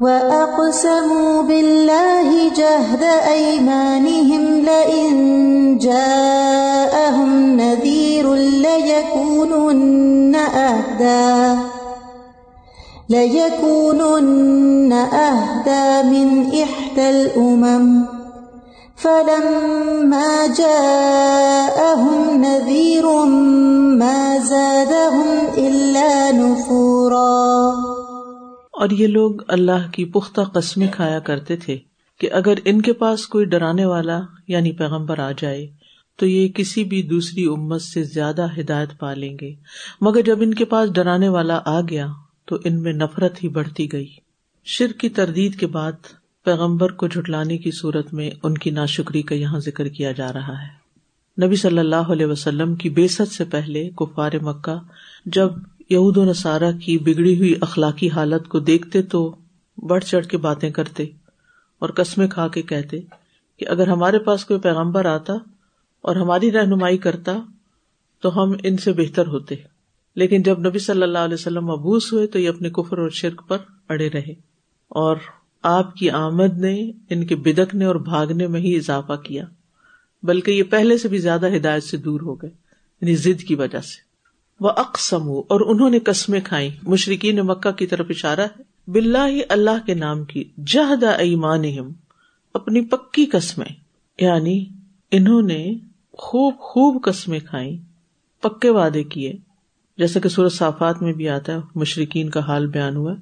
وَأَقْسَمُوا بِاللَّهِ جَهْدَ أَيْمَانِهِمْ لَئِن جَاءَهُمْ نَذِيرٌ لَيَكُونُنَّ أَهْدَى لَيَكُونُنَّ أَهْدَى مِنْ إِحْدَى الْأُمَمِ فَلَمَّا جَاءَهُمْ نَذِيرٌ مَا زَادَهُمْ إِلَّا نُفُورًا اور یہ لوگ اللہ کی پختہ قسمیں کھایا کرتے تھے کہ اگر ان کے پاس کوئی ڈرانے والا یعنی پیغمبر آ جائے، تو یہ کسی بھی دوسری امت سے زیادہ ہدایت پا لیں گے۔ مگر جب ان کے پاس ڈرانے والا آ گیا، تو ان میں نفرت ہی بڑھتی گئی۔ شر کی تردید کے بعد پیغمبر کو جھٹلانے کی صورت میں ان کی ناشکری کا یہاں ذکر کیا جا رہا ہے۔ نبی صلی اللہ علیہ وسلم کی بےسط سے پہلے کفار مکہ جب یہود و نصارہ کی بگڑی ہوئی اخلاقی حالت کو دیکھتے تو بڑھ چڑھ کے باتیں کرتے اور قسمیں کھا کے کہتے کہ اگر ہمارے پاس کوئی پیغمبر آتا اور ہماری رہنمائی کرتا تو ہم ان سے بہتر ہوتے۔ لیکن جب نبی صلی اللہ علیہ وسلم مبوس ہوئے تو یہ اپنے کفر اور شرک پر اڑے رہے اور آپ کی آمد نے ان کے بدکنے اور بھاگنے میں ہی اضافہ کیا، بلکہ یہ پہلے سے بھی زیادہ ہدایت سے دور ہو گئے یعنی ضد کی وجہ سے۔ وہ اقسم اور انہوں نے قسمیں کھائی مشرقین مکہ کی طرف اشارہ ہے بلّہ اللہ کے نام کی جہد ایمان اپنی پکی قسمیں۔ یعنی انہوں نے خوب خوب قسمیں کھائی پکے وعدے کیے۔ جیسا کہ سورج صافات میں بھی آتا ہے مشرقین کا حال بیان ہوا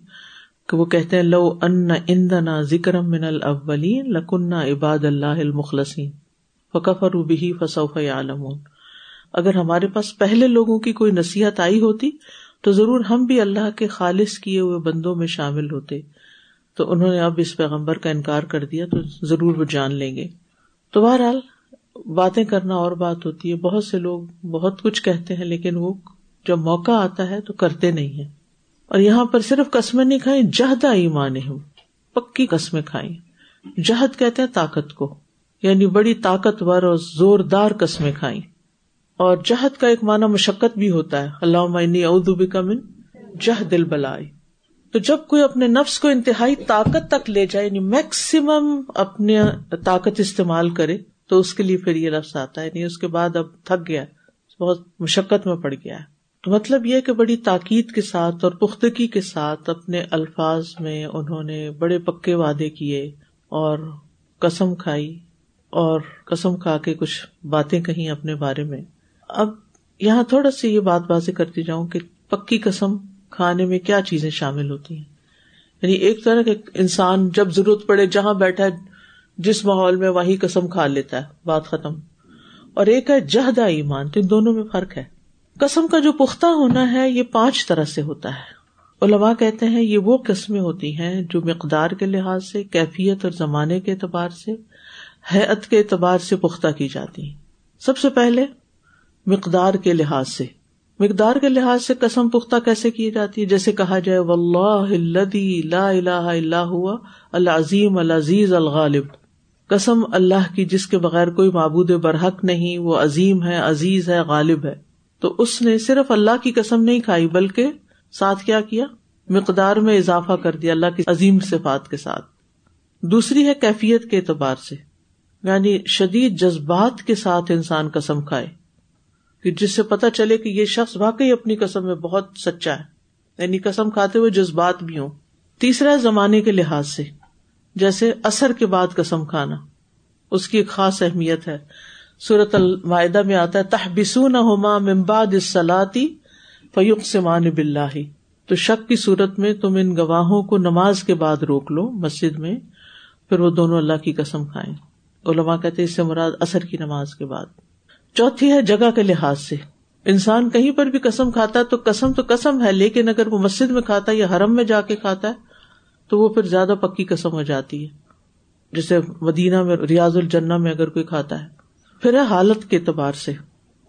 کہ وہ کہتے ہیں، لو ان اندنا ذکر من الاولین لکنہ عباد اللہ المخلصین فکفر بھی فصوف عالمون اگر ہمارے پاس پہلے لوگوں کی کوئی نصیحت آئی ہوتی، تو ضرور ہم بھی اللہ کے خالص کیے ہوئے بندوں میں شامل ہوتے۔ تو انہوں نے اب اس پیغمبر کا انکار کر دیا، تو ضرور وہ جان لیں گے۔ تو بہرحال، باتیں کرنا اور بات ہوتی ہے۔ بہت سے لوگ بہت کچھ کہتے ہیں، لیکن وہ جب موقع آتا ہے تو کرتے نہیں ہیں۔ اور یہاں پر صرف قسمیں نہیں کھائیں جہدا ایمان ہوں پکی قسمیں کھائیں۔ جہد کہتے ہیں طاقت کو یعنی بڑی طاقتور اور زوردار قسمیں کھائیں۔ اور جہد کا ایک معنی مشقت بھی ہوتا ہے۔ اللہ کا من جہ دل بلائی تو جب کوئی اپنے نفس کو انتہائی طاقت تک لے جائے یعنی میکسیمم اپنے طاقت استعمال کرے، تو اس کے لیے پھر یہ لفظ آتا ہے۔ یعنی اس کے بعد اب تھک گیا بہت مشقت میں پڑ گیا ہے۔ تو مطلب یہ کہ بڑی تاکید کے ساتھ اور پختگی کے ساتھ اپنے الفاظ میں انہوں نے بڑے پکے وعدے کیے اور قسم کھائی اور قسم کھا کے کچھ باتیں کہیں اپنے بارے میں۔ اب یہاں تھوڑا سی یہ بات بازی کرتی جاؤں کہ پکی قسم کھانے میں کیا چیزیں شامل ہوتی ہیں۔ یعنی ایک طرح کے انسان جب ضرورت پڑے جہاں بیٹھا جس ماحول میں وہی قسم کھا لیتا ہے، بات ختم۔ اور ایک ہے جہدا ایمان، تو ان دونوں میں فرق ہے۔ قسم کا جو پختہ ہونا ہے، یہ پانچ طرح سے ہوتا ہے۔ علماء کہتے ہیں یہ وہ قسمیں ہوتی ہیں جو مقدار کے لحاظ سے، کیفیت اور زمانے کے اعتبار سے حیت کے اعتبار سے پختہ کی جاتی ہیں۔ سب سے پہلے مقدار کے لحاظ سے۔ مقدار کے لحاظ سے قسم پختہ کیسے کی جاتی ہے؟ جیسے کہا جائے و اللہ اللہ ہوا، العظیم العزیز الغالب قسم اللہ کی جس کے بغیر کوئی معبود برحق نہیں، وہ عظیم ہے، عزیز ہے، غالب ہے۔ تو اس نے صرف اللہ کی قسم نہیں کھائی، بلکہ ساتھ کیا کیا؟ مقدار میں اضافہ کر دیا اللہ کی عظیم صفات کے ساتھ۔ دوسری ہے کیفیت کے اعتبار سے یعنی شدید جذبات کے ساتھ انسان قسم کھائے۔ کہ جس سے پتا چلے کہ یہ شخص واقعی اپنی قسم میں بہت سچا ہے یعنی قسم کھاتے ہوئے جذبات بھی ہوں۔ تیسرا زمانے کے لحاظ سے، جیسے اثر کے بعد قسم کھانا۔ اس کی ایک خاص اہمیت ہے۔ سورت المائدہ میں آتا ہے تحبسو نہ ہوما ممباد سلاتی فیوق سے مان بلّہ تو شک کی صورت میں تم ان گواہوں کو نماز کے بعد روک لو، مسجد میں، پھر وہ دونوں اللہ کی قسم کھائیں۔ علماء کہتے اس سے مراد اثر کی نماز کے بعد۔ چوتھی ہے جگہ کے لحاظ سے۔ انسان کہیں پر بھی قسم کھاتا ہے تو قسم تو قسم ہے، لیکن اگر وہ مسجد میں کھاتا ہے یا حرم میں جا کے کھاتا ہے، تو وہ پھر زیادہ پکی قسم ہو جاتی ہے۔ جیسے مدینہ میں، ریاض الجنا میں اگر کوئی کھاتا ہے، پھر ہے حالت کے اعتبار سے۔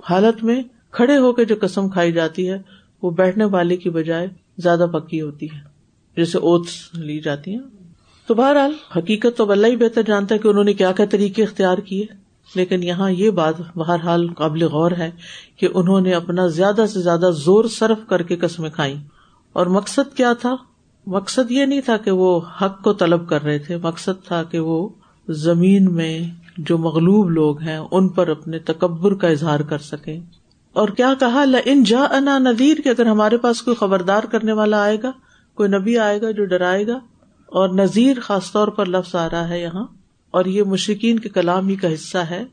حالت میں کھڑے ہو کے جو قسم کھائی جاتی ہے، وہ بیٹھنے والے کی بجائے زیادہ پکی ہوتی ہے۔ جیسے اوتس لی جاتی ہیں۔ تو بہرحال حقیقت تو اللہ ہی بہتر جانتا ہے کہ انہوں نے کیا کیا طریقے اختیار کیے۔ لیکن یہاں یہ بات بہرحال قابل غور ہے کہ انہوں نے اپنا زیادہ سے زیادہ زور صرف کر کے قسمیں کھائی اور مقصد کیا تھا؟ مقصد یہ نہیں تھا کہ وہ حق کو طلب کر رہے تھے، مقصد تھا کہ وہ زمین میں جو مغلوب لوگ ہیں، ان پر اپنے تکبر کا اظہار کر سکے اور کیا کہا؟ ان جا انا ندیر کہ اگر ہمارے پاس کوئی خبردار کرنے والا آئے گا، کوئی نبی آئے گا جو ڈرائے گا، اور نذیر خاص طور پر لفظ آ رہا ہے یہاں۔ اور یہ مشرقین کے کلام ہی کا حصہ ہے۔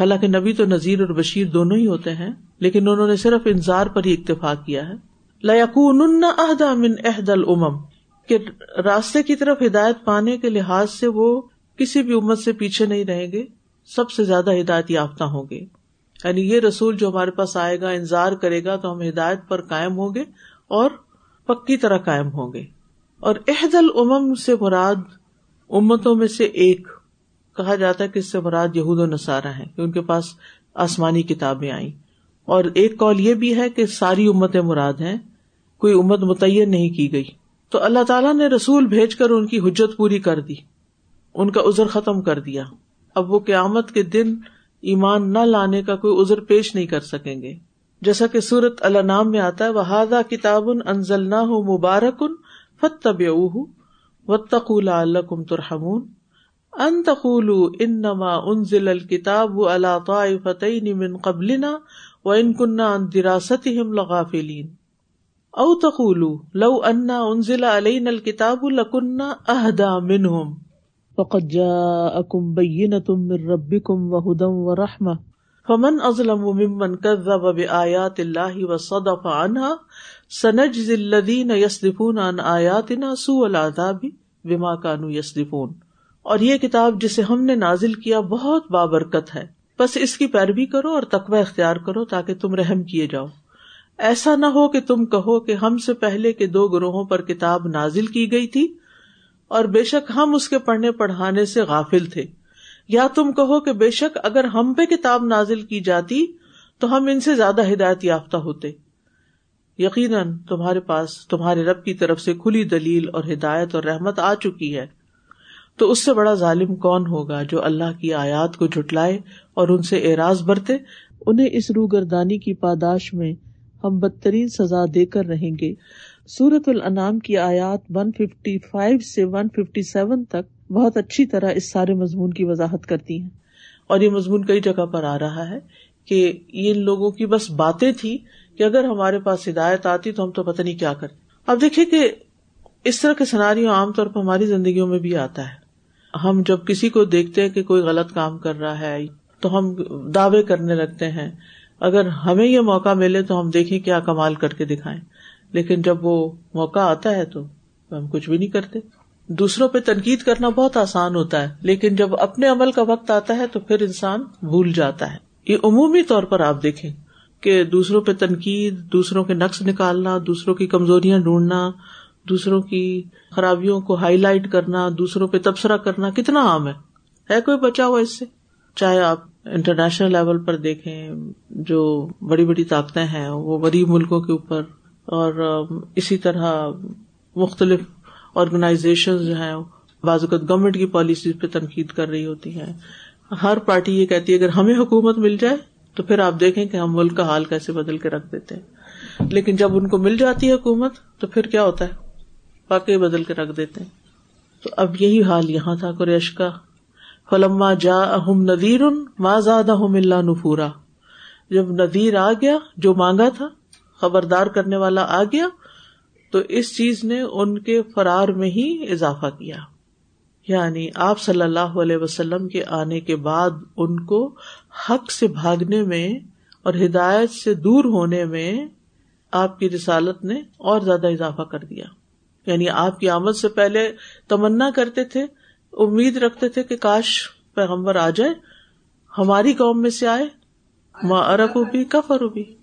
حالانکہ نبی تو نذیر اور بشیر دونوں ہی ہوتے ہیں، لیکن انہوں نے صرف انتظار پر ہی اتفاق کیا ہے۔ لکون اہدا احد العم کہ راستے کی طرف ہدایت پانے کے لحاظ سے وہ کسی بھی امت سے پیچھے نہیں رہیں گے، سب سے زیادہ ہدایت یافتہ ہوں گے۔ یعنی یہ رسول جو ہمارے پاس آئے گا انتظار کرے گا تو ہم ہدایت پر قائم ہوں گے اور پکی طرح قائم ہوں گے۔ اور عہد العم سے مراد امتوں میں سے ایک۔ کہا جاتا ہے کہ اس سے مراد یہود و نصارہ ہیں کہ ان کے پاس آسمانی کتابیں آئیں۔ اور ایک کال یہ بھی ہے کہ ساری امتیں مراد ہیں، کوئی امت متعین نہیں کی گئی۔ تو اللہ تعالیٰ نے رسول بھیج کر ان کی حجت پوری کر دی، ان کا ازر ختم کر دیا۔ اب وہ قیامت کے دن ایمان نہ لانے کا کوئی ازر پیش نہیں کر سکیں گے۔ جیسا کہ سورت اللہ نام میں آتا ہے وہ کتاب انزل نہ ہو مبارکن فت طب و تقول کم ترحمون۔ ان تقول ان نما انزل الکتاب اللہ طائفتین من قبلنا و ان کنہ ان دراست ہم لغافلین او تقول لو انا انزل علین الکتاب لکنہ اہدا منہم فقد جاءکم بینۃ من ربکم وہدى ورحمہ فمن ازلم ممن كذب بآيات الله وصدف عنها سنجز الذين يصدفون عن آياتنا سوء العذاب بما كانوا يصدفون. اور یہ کتاب جسے ہم نے نازل کیا بہت بابرکت ہے۔ بس اس کی پیروی کرو اور تقوی اختیار کرو تاکہ تم رحم کیے جاؤ۔ ایسا نہ ہو کہ تم کہو کہ ہم سے پہلے کے دو گروہوں پر کتاب نازل کی گئی تھی اور بے شک ہم اس کے پڑھنے پڑھانے سے غافل تھے۔ یا تم کہو کہ بے شک اگر ہم پہ کتاب نازل کی جاتی تو ہم ان سے زیادہ ہدایت یافتہ ہوتے۔ یقیناً تمہارے پاس تمہارے رب کی طرف سے کھلی دلیل اور ہدایت اور رحمت آ چکی ہے۔ تو اس سے بڑا ظالم کون ہوگا جو اللہ کی آیات کو جٹلائے اور ان سے اعراض برتے؟ انہیں اس روگردانی کی پاداش میں ہم بدترین سزا دے کر رہیں گے۔ سورت الانعام کی آیات 155 سے 157 تک بہت اچھی طرح اس سارے مضمون کی وضاحت کرتی ہیں۔ اور یہ مضمون کئی جگہ پر آ رہا ہے کہ یہ لوگوں کی بس باتیں تھی کہ اگر ہمارے پاس ہدایت آتی تو ہم تو پتہ نہیں کیا کرتے۔ اب دیکھیے کہ اس طرح کے سناری عام طور پر ہماری زندگیوں میں بھی آتا ہے۔ ہم جب کسی کو دیکھتے ہیں کہ کوئی غلط کام کر رہا ہے، تو ہم دعوے کرنے لگتے ہیں۔ اگر ہمیں یہ موقع ملے تو ہم دیکھیں کیا کمال کر کے دکھائیں۔ لیکن جب وہ موقع آتا ہے تو ہم کچھ بھی نہیں کرتے۔ دوسروں پہ تنقید کرنا بہت آسان ہوتا ہے، لیکن جب اپنے عمل کا وقت آتا ہے تو پھر انسان بھول جاتا ہے۔ یہ عمومی طور پر آپ دیکھیں کہ دوسروں پہ تنقید، دوسروں کے نقص نکالنا، دوسروں کی کمزوریاں ڈھونڈنا دوسروں کی خرابیوں کو ہائی لائٹ کرنا، دوسروں پہ تبصرہ کرنا کتنا عام ہے؟ ہے کوئی بچا ہوا اس سے؟ چاہے آپ انٹرنیشنل لیول پر دیکھیں، جو بڑی بڑی طاقتیں ہیں، وہ غریب ملکوں کے اوپر، اور اسی طرح مختلف آرگنائزیشن جو ہیں، بعض اوقات گورنمنٹ کی پالیسی پہ تنقید کر رہی ہوتی ہیں۔ ہر پارٹی یہ کہتی ہے، اگر ہمیں حکومت مل جائے، تو پھر آپ دیکھیں کہ ہم ملک کا حال کیسے بدل کے رکھ دیتے ہیں۔ لیکن جب ان کو مل جاتی ہے حکومت، تو پھر کیا ہوتا ہے؟ واقعی بدل کے رکھ دیتے ہیں۔ تو اب یہی حال یہاں تھا قریش کا۔ فلما جا اہم ندیر ما زاد اہم اللہ نفورا۔ جب ندیر آ گیا، جو مانگا تھا، خبردار کرنے والا آ گیا، تو اس چیز نے ان کے فرار میں ہی اضافہ کیا۔ یعنی آپ صلی اللہ علیہ وسلم کے آنے کے بعد ان کو حق سے بھاگنے میں اور ہدایت سے دور ہونے میں آپ کی رسالت نے اور زیادہ اضافہ کر دیا۔ یعنی آپ کی آمد سے پہلے تمنا کرتے تھے، امید رکھتے تھے کہ کاش پیغمبر آ جائے، ہماری قوم میں سے آئے۔ ماں ارب بھی کفر بھی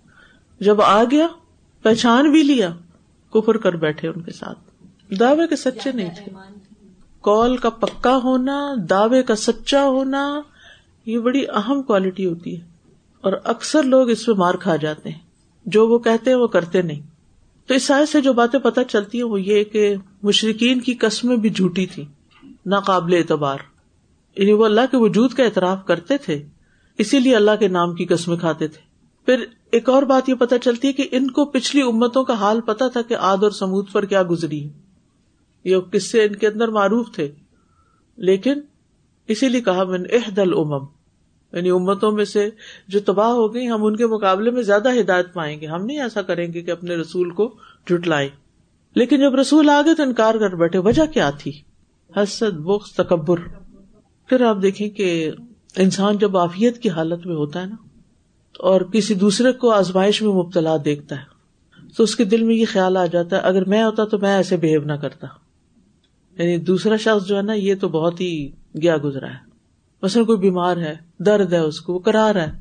جب آ گیا، پہچان بھی لیا، کفر کر بیٹھے ان کے ساتھ۔ دعوے کے سچے نہیں تھے۔ کال کا پکا ہونا، دعوے کا سچا ہونا، یہ بڑی اہم کوالٹی ہوتی ہے۔ اور اکثر لوگ اس پہ مار کھا جاتے ہیں۔ جو وہ کہتے ہیں، وہ کرتے نہیں۔ تو اس سائز سے جو باتیں پتہ چلتی ہیں وہ یہ کہ مشرقین کی قسمیں بھی جھوٹی تھی ناقابل اعتبار۔ یعنی وہ اللہ کے وجود کا اعتراف کرتے تھے، اسی لیے اللہ کے نام کی قسمیں کھاتے تھے۔ پھر ایک اور بات یہ پتا چلتی ہے کہ ان کو پچھلی امتوں کا حال پتا تھا کہ آد اور سمود پر کیا گزری یہ کس سے ان کے اندر معروف تھے، لیکن اسی لیے کہا میں نے، احدل امم۔ یعنی امتوں میں سے جو تباہ ہو گئی ہم ان کے مقابلے میں زیادہ ہدایت پائیں گے۔ ہم نہیں ایسا کریں گے کہ اپنے رسول کو جٹلائیں لیکن جب رسول آگے تو انکار کر بیٹھے، وجہ کیا تھی؟ حسد بخش تکبر۔ پھر آپ دیکھیں کہ انسان جب آفیت کی حالت میں ہوتا ہے نا، اور کسی دوسرے کو آزمائش میں مبتلا دیکھتا ہے، تو اس کے دل میں یہ خیال آ جاتا ہے، اگر میں ہوتا تو میں ایسے بہیو نہ کرتا۔ یعنی دوسرا شخص جو ہے نا، یہ تو بہت ہی گیا گزرا ہے۔ مثلاً کوئی بیمار ہے، درد ہے اس کو، وہ کرا رہا ہے۔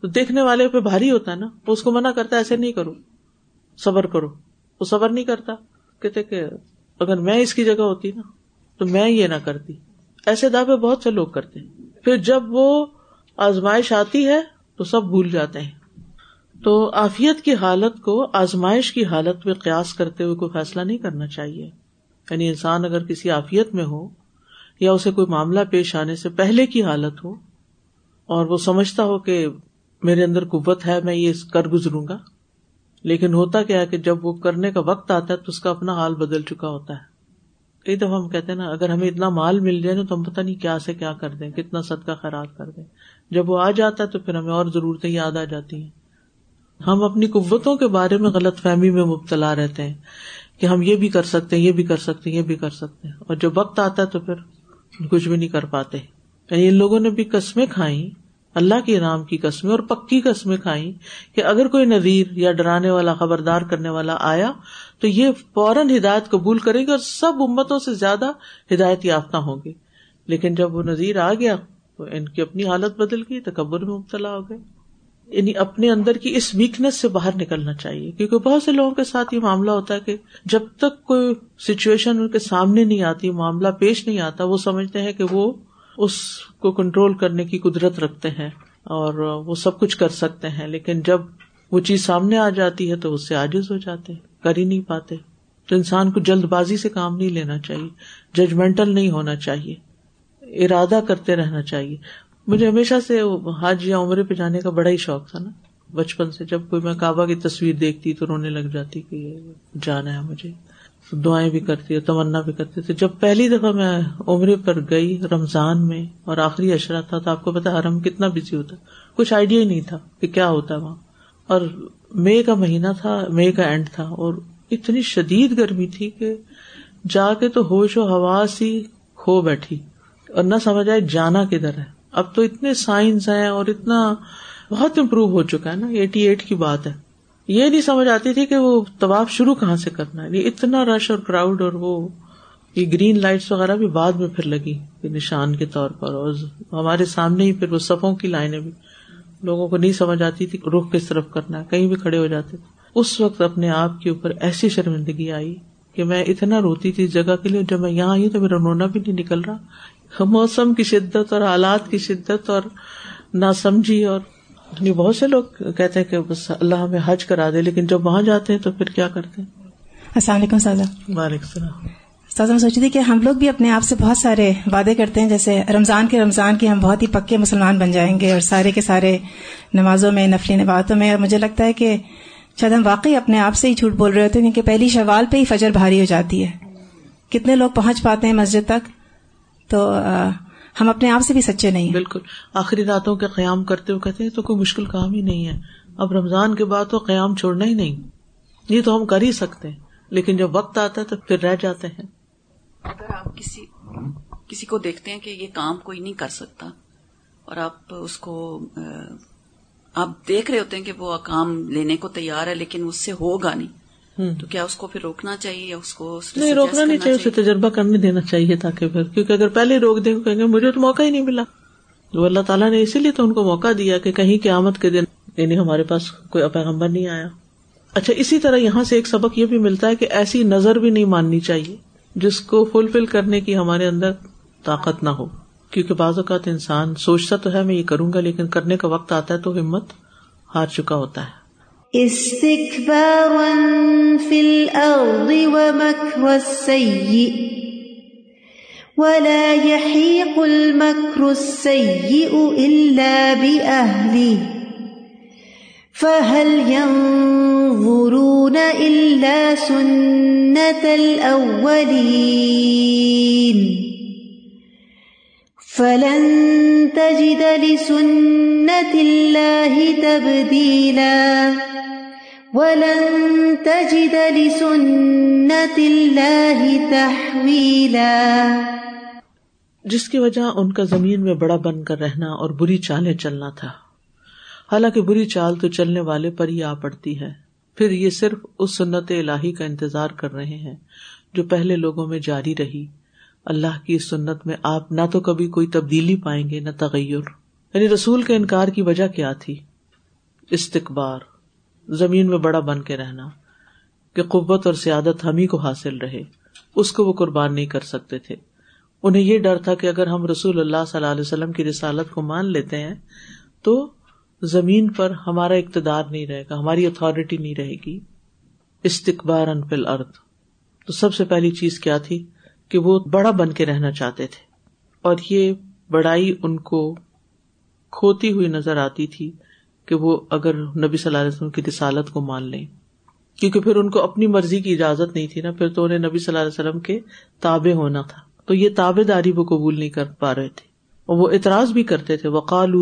تو دیکھنے والے پہ بھاری ہوتا ہے نا وہ اس کو منع کرتا ہے، ایسے نہیں کرو۔ صبر کرو۔ وہ صبر نہیں کرتا۔ کہتے کہ اگر میں اس کی جگہ ہوتی نا، تو میں یہ نہ کرتی۔ ایسے دعوے بہت سے لوگ کرتے ہیں۔ پھر جب وہ آزمائش آتی ہے، تو سب بھول جاتے ہیں۔ تو آفیت کی حالت کو، آزمائش کی حالت میں قیاس کرتے ہوئے کوئی فیصلہ نہیں کرنا چاہیے۔ یعنی انسان اگر کسی آفیت میں ہو یا اسے کوئی معاملہ پیش آنے سے پہلے کی حالت ہو اور وہ سمجھتا ہو کہ میرے اندر قوت ہے، میں یہ کر گزروں گا۔ لیکن ہوتا کیا ہے کہ جب وہ کرنے کا وقت آتا ہے تو اس کا اپنا حال بدل چکا ہوتا ہے۔ کئی دفعہ ہم کہتے ہیں نا، اگر ہمیں اتنا مال مل جائے نا تو ہم پتہ نہیں کیا سے کیا کر دیں، کتنا صدقہ خراب کر دیں۔ جب وہ آ جاتا ہے تو پھر ہمیں اور ضرورتیں یاد آ جاتی ہیں۔ ہم اپنی قوتوں کے بارے میں غلط فہمی میں مبتلا رہتے ہیں کہ ہم یہ بھی کر سکتے ہیں، یہ بھی کر سکتے ہیں، یہ بھی کر سکتے ہیں۔ اور جب وقت آتا ہے تو پھر کچھ بھی نہیں کر پاتے۔ یعنی ان لوگوں نے بھی قسمیں کھائی اللہ کے نام کی قسمیں اور پکی قسمیں کھائی کہ اگر کوئی نذیر یا ڈرانے والا، خبردار کرنے والا آیا تو یہ فوراً ہدایت قبول کرے گی اور سب امتوں سے زیادہ ہدایت یافتہ ہوں گے۔ لیکن جب وہ نذیر آ گیا تو ان کی اپنی حالت بدل گئی، تکبر میں مبتلا ہو گئے۔ یعنی اپنے اندر کی اس ویکنیس سے باہر نکلنا چاہیے۔ کیونکہ بہت سے لوگوں کے ساتھ یہ معاملہ ہوتا ہے کہ جب تک کوئی سچویشن ان کے سامنے نہیں آتی، معاملہ پیش نہیں آتا، وہ سمجھتے ہیں کہ وہ اس کو کنٹرول کرنے کی قدرت رکھتے ہیں اور وہ سب کچھ کر سکتے ہیں۔ لیکن جب وہ چیز سامنے آ جاتی ہے تو اس سے عاجز ہو جاتے کر ہی نہیں پاتے۔ تو انسان کو جلد بازی سے کام نہیں لینا چاہیے ججمنٹل نہیں ہونا چاہیے، ارادہ کرتے رہنا چاہیے۔ مجھے ہمیشہ سے حج یا عمرے پہ جانے کا بڑا ہی شوق تھا نا۔ بچپن سے جب کوئی میں کعبہ کی تصویر دیکھتی تو رونے لگ جاتی کہ یہ جانا ہے مجھے۔ دعائیں بھی کرتی تمنا بھی کرتی تھی۔ جب پہلی دفعہ میں عمرے پر گئی رمضان میں اور آخری اشرا تھا تو آپ کو پتا حرم کتنا بزی ہوتا۔ کچھ آئیڈیا ہی نہیں تھا کہ کیا ہوتا وہاں۔ اور مئی کا مہینہ تھا، مئی کا اینڈ تھا اور اتنی شدید گرمی تھی کہ جا کے تو ہوش و حواس ہی کھو بیٹھی۔ اور نہ سمجھ آئے جانا کدھر ہے۔ اب تو اتنے سائنس ہیں اور اتنا بہت امپروو ہو چکا ہے نا ایٹی ایٹ کی بات ہے۔ یہ نہیں سمجھ آتی تھی کہ وہ طواف شروع کہاں سے کرنا ہے۔ یہ اتنا رش اور کراؤڈ اور وہ، یہ گرین لائٹس وغیرہ بھی بعد میں پھر لگی نشان کے طور پر۔ اور ہمارے سامنے ہی پھر وہ صفوں کی لائنیں بھی۔ لوگوں کو نہیں سمجھ آتی تھی رخ کس طرف کرنا ہے، کہیں بھی کھڑے ہو جاتے تھے۔ اس وقت اپنے آپ کے اوپر ایسی شرمندگی آئی کہ میں اتنا روتی تھی اس جگہ کے لیے، جب میں یہاں آئی تو میرا رونا بھی نہیں نکل رہا۔ موسم کی شدت اور حالات کی شدت اور نہ سمجھی اور یعنی بہت سے لوگ کہتے ہیں کہ بس اللہ ہمیں حج کرا دے لیکن جب وہاں جاتے ہیں تو پھر کیا کرتے ہیں؟ السلام علیکم سازا وعلیکم السلام۔ سازا میں سوچی تھی کہ ہم لوگ بھی اپنے آپ سے بہت سارے وعدے کرتے ہیں جیسے رمضان کے رمضان کے ہم بہت ہی پکے مسلمان بن جائیں گے اور سارے کے سارے نمازوں میں نفلی نباتوں میں اور مجھے لگتا ہے کہ شاید ہم واقعی اپنے آپ سے ہی جھوٹ بول رہے ہوتے ہیں کیونکہ پہلی شوال پہ ہی فجر بھاری ہو جاتی ہے۔ کتنے لوگ پہنچ پاتے ہیں مسجد تک؟ تو ہم اپنے آپ سے بھی سچے نہیں بالکل۔ آخری راتوں کے قیام کرتے ہوئے کہتے ہیں تو کوئی مشکل کام ہی نہیں ہے۔ اب رمضان کے بعد تو قیام چھوڑنا ہی نہیں۔ یہ تو ہم کر ہی سکتے ہیں۔ لیکن جب وقت آتا ہے تو پھر رہ جاتے ہیں۔ اگر آپ کسی کسی کو دیکھتے ہیں کہ یہ کام کوئی نہیں کر سکتا اور آپ اس کو آپ دیکھ رہے ہوتے ہیں کہ وہ کام لینے کو تیار ہے لیکن اس سے ہوگا نہیں تو کیا اس کو پھر روکنا چاہیے یا اس کو نہیں روکنا نہیں چاہیے اسے تجربہ کرنے دینا چاہیے تاکہ پھر کیونکہ اگر پہلے روک دیں کہیں گے مجھے تو موقع ہی نہیں ملا۔ تو اللہ تعالیٰ نے اسی لیے تو ان کو موقع دیا کہ کہیں قیامت کے دن یعنی ہمارے پاس کوئی پیغمبر نہیں آیا۔ اچھا اسی طرح یہاں سے ایک سبق یہ بھی ملتا ہے کہ ایسی نظر بھی نہیں ماننی چاہیے جس کو فلفل کرنے کی ہمارے اندر طاقت نہ ہو۔ کیونکہ بعض اوقات انسان سوچتا تو ہے میں یہ کروں گا لیکن کرنے کا وقت آتا ہے تو ہمت ہار چکا ہوتا ہے۔ استكبارا في الأرض ومكر السيء ولا يحيق المكر السيء إلا بأهله فهل ينظرون إلا سنة الأولين فلن تجد لسنة الله تبديلا ولن تجد لسنة الله تحويلا. جس کی وجہ ان کا زمین میں بڑا بن کر رہنا اور بری چالیں چلنا تھا۔ حالانکہ بری چال تو چلنے والے پر ہی آ پڑتی ہے۔ پھر یہ صرف اس سنت الہی کا انتظار کر رہے ہیں جو پہلے لوگوں میں جاری رہی۔ اللہ کی اس سنت میں آپ نہ تو کبھی کوئی تبدیلی پائیں گے، نہ تغیر۔ یعنی رسول کے انکار کی وجہ کیا تھی؟ استقبار زمین میں بڑا بن کے رہنا کہ قوت اور سیادت ہم ہی کو حاصل رہے، اس کو وہ قربان نہیں کر سکتے تھے۔ انہیں یہ ڈر تھا کہ اگر ہم رسول اللہ صلی اللہ علیہ وسلم کی رسالت کو مان لیتے ہیں تو زمین پر ہمارا اقتدار نہیں رہے گا، ہماری اتارٹی نہیں رہے گی۔ استقبار انفل ارد تو سب سے پہلی چیز کیا تھی؟ کہ وہ بڑا بن کے رہنا چاہتے تھے۔ اور یہ بڑائی ان کو کھوتی ہوئی نظر آتی تھی۔ کہ وہ اگر نبی صلی اللہ علیہ وسلم کی رسالت کو مان لیں۔ کیونکہ پھر ان کو اپنی مرضی کی اجازت نہیں تھی نا، پھر تو انہیں نبی صلی اللہ علیہ وسلم کے تابع ہونا تھا۔ تو یہ تابے داری وہ قبول نہیں کر پا رہے تھے۔ اور وہ اعتراض بھی کرتے تھے وقال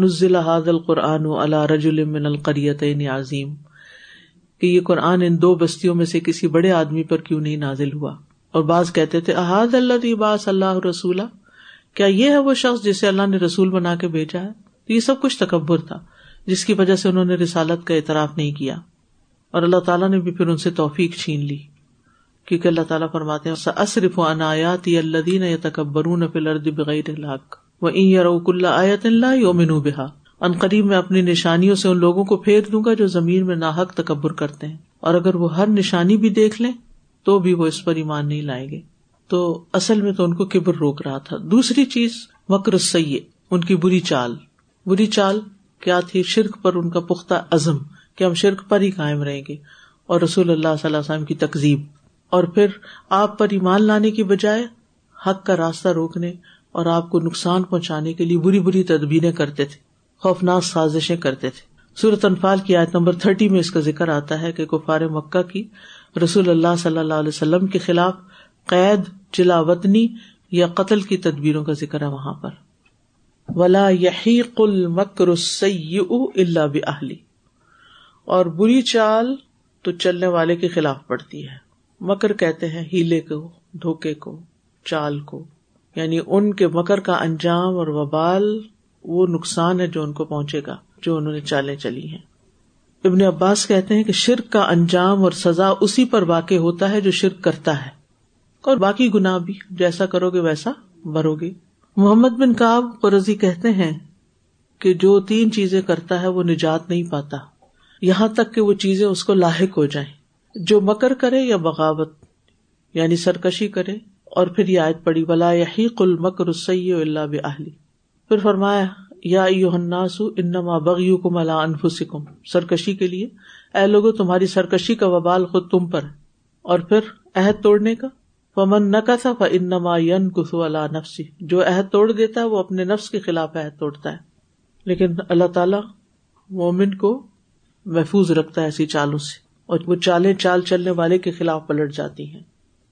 نزل هذا القرآن على رجل من القريتين عظیم کہ یہ قرآن ان دو بستیوں میں سے کسی بڑے آدمی پر کیوں نہیں نازل ہوا؟ اور بعض کہتے تھے احاد اللہ باس اللہ رسول کیا یہ ہے وہ شخص جسے اللہ نے رسول بنا کے بھیجا ہے؟ تو یہ سب کچھ تکبر تھا۔ جس کی وجہ سے انہوں نے رسالت کا اعتراف نہیں کیا اور اللہ تعالیٰ نے بھی پھر ان سے توفیق چھین لی۔ کیونکہ اللہ تعالیٰ فرماتے ہیں اصرف عنایات الدین بغیر الحق و روک اللہ آیت اللہ ان قریب میں اپنی نشانیوں سے ان لوگوں کو پھیر دوں گا جو زمین میں ناحق تکبر کرتے ہیں۔ اور اگر وہ ہر نشانی بھی دیکھ لیں، تو بھی وہ اس پر ایمان نہیں لائیں گے۔ تو اصل میں تو ان کو کبر روک رہا تھا۔ دوسری چیز مکر سی ان کی بری چال۔ بری چال کیا تھی شرک پر ان کا پختہ عزم کہ ہم شرک پر ہی قائم رہیں گے اور رسول اللہ صلی اللہ علیہ وسلم کی تقزیب اور پھر آپ پر ایمان لانے کی بجائے حق کا راستہ روکنے اور آپ کو نقصان پہنچانے کے لیے بری بری تدبیریں کرتے تھے، خوفناک سازشیں کرتے تھے۔ سورت انفال کی آیت نمبر تھرٹی میں اس کا ذکر آتا ہے کہ کفار مکہ کی رسول اللہ صلی اللہ علیہ وسلم کے خلاف قید چلا وطنی یا قتل کی تدبیروں کا ذکر ہے وہاں پر۔ ولا یحی کل مکر اللہ بہلی اور بری چال تو چلنے والے کے خلاف پڑتی ہے۔ مکر کہتے ہیں ہیلے کو، دھوکے کو، چال کو۔ یعنی ان کے مکر کا انجام اور وبال وہ نقصان ہے جو ان کو پہنچے گا، جو انہوں نے چالیں چلی ہیں۔ ابن عباس کہتے ہیں کہ شرک کا انجام اور سزا اسی پر واقع ہوتا ہے جو شرک کرتا ہے۔ اور باقی گنا بھی، جیسا کرو گے ویسا بھرو گے۔ محمد بن کاب قرضی کہتے ہیں کہ جو تین چیزیں کرتا ہے وہ نجات نہیں پاتا۔ یہاں تک کہ وہ چیزیں اس کو لاحق ہو جائیں۔ جو مکر کرے یا بغاوت یعنی سرکشی کرے، اور پھر یہ آیت پڑی بلا یہی کل مکر اللہ بہلی پھر فرمایا، یا انما بغیو کم اللہ انفسکم۔ سرکشی کے لیے، اے لوگو، تمہاری سرکشی کا وبال خود تم پر۔ اور پھر عہد توڑنے کا۔ فمن نہ کا تھا انما ین کسو اللہ نفسی جو عہد توڑ دیتا ہے، وہ اپنے نفس کے خلاف عہد توڑتا ہے۔ لیکن اللہ تعالی مومن کو محفوظ رکھتا ہے ایسی چالوں سے۔ اور وہ چالیں چال چلنے والے کے خلاف پلٹ جاتی ہیں۔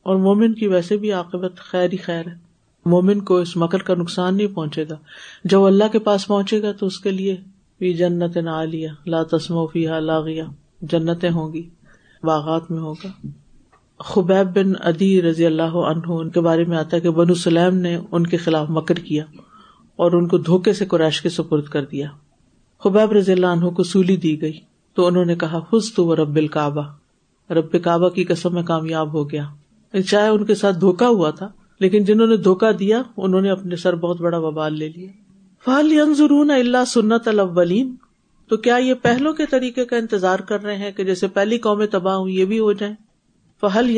اور مومن کی ویسے بھی عاقبت خیر ہی خیر ہے۔ مومن کو اس مکر کا نقصان نہیں پہنچے گا۔ جب اللہ کے پاس پہنچے گا تو اس کے لیے بھی جنت نہ لیا لا تسم فیحا لاغیا جنتیں ہوں گی، باغات میں ہوگا۔ خبیب بن ادی رضی اللہ عنہ، ان کے بارے میں آتا ہے کہ بنو سلیم نے ان کے خلاف مکر کیا اور ان کو دھوکے سے قریش کے سپرد کر دیا۔ خبیب رضی اللہ عنہ کو سولی دی گئی۔ تو انہوں نے کہا خز تو وہ رب الکعبہ۔ رب کعبہ کی قسم میں کامیاب ہو گیا۔ چاہے ان کے ساتھ دھوکا ہوا تھا، لیکن جنہوں نے دھوکا دیا، انہوں نے اپنے سر بہت بڑا وبال لے لیا۔ فال ضرور اللہ سنت الاولین تو کیا یہ پہلو کے طریقے کا انتظار کر رہے ہیں کہ جیسے پہلی قومیں تباہ ہوں یہ بھی ہو جائیں؟ فہل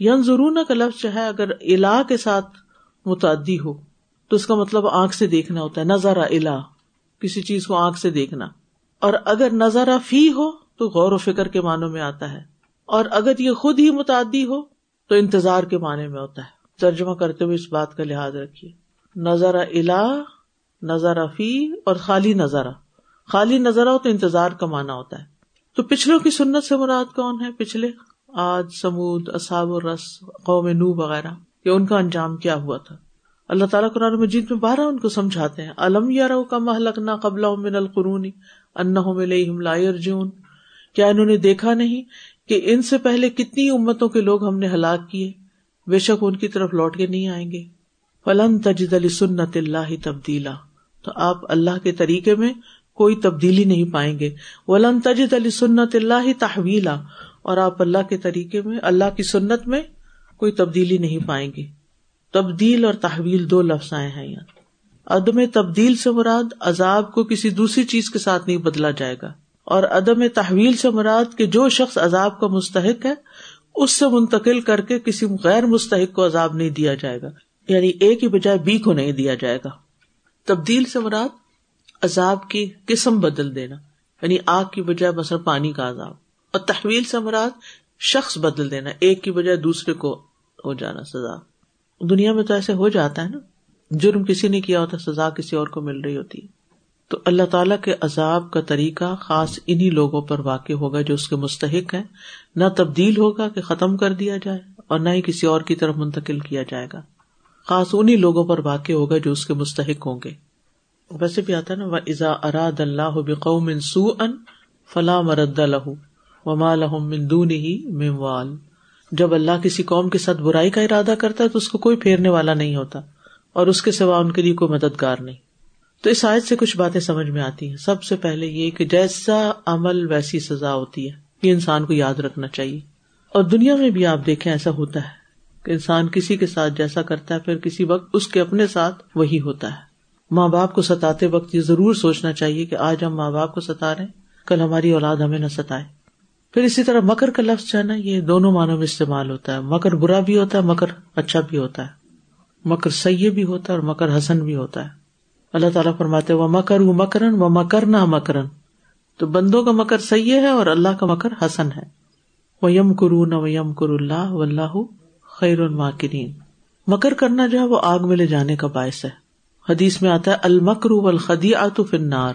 ین ضرون کا لفظ ہے، اگر الا کے ساتھ متعدی ہو، تو اس کا مطلب آنکھ سے دیکھنا ہوتا ہے نظارہ الا کسی چیز کو آنکھ سے دیکھنا۔ اور اگر نظارہ فی ہو، تو غور و فکر کے معنوں میں آتا ہے۔ اور اگر یہ خود ہی متعدی ہو، تو انتظار کے معنی میں ہوتا ہے۔ ترجمہ کرتے ہوئے اس بات کا لحاظ رکھیے۔ نظارہ الا نظارہ فی اور خالی نظارہ خالی نظارہ ہو تو انتظار کا معنی ہوتا ہے۔ تو پچھلوں کی سنت سے مراد کون ہے؟ پچھلے آج سمود اصاب و رس قوم نو وغیرہ کہ ان کا انجام کیا ہوا تھا؟ اللہ تعالیٰ قرآن مجید میں بارہ ان کو سمجھاتے ہیں۔ علم یا رو کا محلک نہ قبل من القرون انہوں القرونی ان ارجون کیا انہوں نے دیکھا نہیں کہ ان سے پہلے کتنی امتوں کے لوگ ہم نے ہلاک کیے؟ بے شک ان کی طرف لوٹ کے نہیں آئیں گے۔ فلن تجد علی سنت اللہ تبدیلا۔ تو آپ اللہ کے طریقے میں کوئی تبدیلی نہیں پائیں گے۔ ولن تجد علی سنت اللہ تحویلا۔ اور آپ اللہ کے طریقے میں، اللہ کی سنت میں کوئی تبدیلی نہیں پائیں گے۔ تبدیل اور تحویل دو لفظ آئے ہیں یہاں۔ عدم تبدیل سے مراد عذاب کو کسی دوسری چیز کے ساتھ نہیں بدلا جائے گا۔ اور عدم تحویل سے مراد کہ جو شخص عذاب کا مستحق ہے، اس سے منتقل کر کے کسی غیر مستحق کو عذاب نہیں دیا جائے گا۔ یعنی ایک ہی بجائے بی کو نہیں دیا جائے گا۔ تبدیل سے مراد عذاب کی قسم بدل دینا۔ یعنی آگ کی بجائے مثلا پانی کا عذاب۔ اور تحویل سے مراد شخص بدل دینا، ایک کی بجائے دوسرے کو ہو جانا، سزا۔ دنیا میں تو ایسے ہو جاتا ہے نا، جرم کسی نے کیا ہوتا، سزا کسی اور کو مل رہی ہوتی۔ ہے تو اللہ تعالیٰ کے عذاب کا طریقہ خاص انہیں لوگوں پر واقع ہوگا جو اس کے مستحق ہے نہ تبدیل ہوگا کہ ختم کر دیا جائے اور نہ ہی کسی اور کی طرف منتقل کیا جائے گا۔ خاص انہیں لوگوں پر واقع ہوگا جو اس کے مستحق ہوں گے۔ ویسے بھی آتا نا ازا اراد اللہ بقوم سو ان فلاں مرد لہ وما لہم من دونه من وال۔ جب اللہ کسی قوم کے ساتھ برائی کا ارادہ کرتا ہے تو اس کو کوئی پھیرنے والا نہیں ہوتا، اور اس کے سوا ان کے لیے کوئی مددگار نہیں۔ تو اس آیت سے کچھ باتیں سمجھ میں آتی ہیں۔ سب سے پہلے یہ کہ جیسا عمل ویسی سزا ہوتی ہے۔ یہ انسان کو یاد رکھنا چاہیے۔ اور دنیا میں بھی آپ دیکھیں ایسا ہوتا ہے کہ انسان کسی کے ساتھ جیسا کرتا ہے، پھر کسی وقت اس کے اپنے ساتھ وہی ہوتا ہے۔ ماں باپ کو ستاتے وقت یہ ضرور سوچنا چاہیے کہ آج ہم ماں باپ کو ستا رہے کل ہماری اولاد ہمیں نہ ستائے۔ پھر اسی طرح مکر کا لفظ جو ہے نا، یہ دونوں معنوں میں استعمال ہوتا ہے۔ مکر برا بھی ہوتا ہے، مکر اچھا بھی ہوتا ہے۔ مکر سیے بھی ہوتا ہے اور مکر حسن بھی ہوتا ہے۔ اللہ تعالیٰ فرماتے وہ مکر و مکرن و مکر نہ مکرن تو بندوں کا مکر سیے ہے اور اللہ کا مکر حسن ہے۔ وہ یم کرو نہ و یم کر اللہ و اللہ خیر الماکرین مکر کرنا جو ہے وہ آگ میں لے جانے کا باعث ہے۔ حدیث میں آتا ہے المکر الخدی آتف النار۔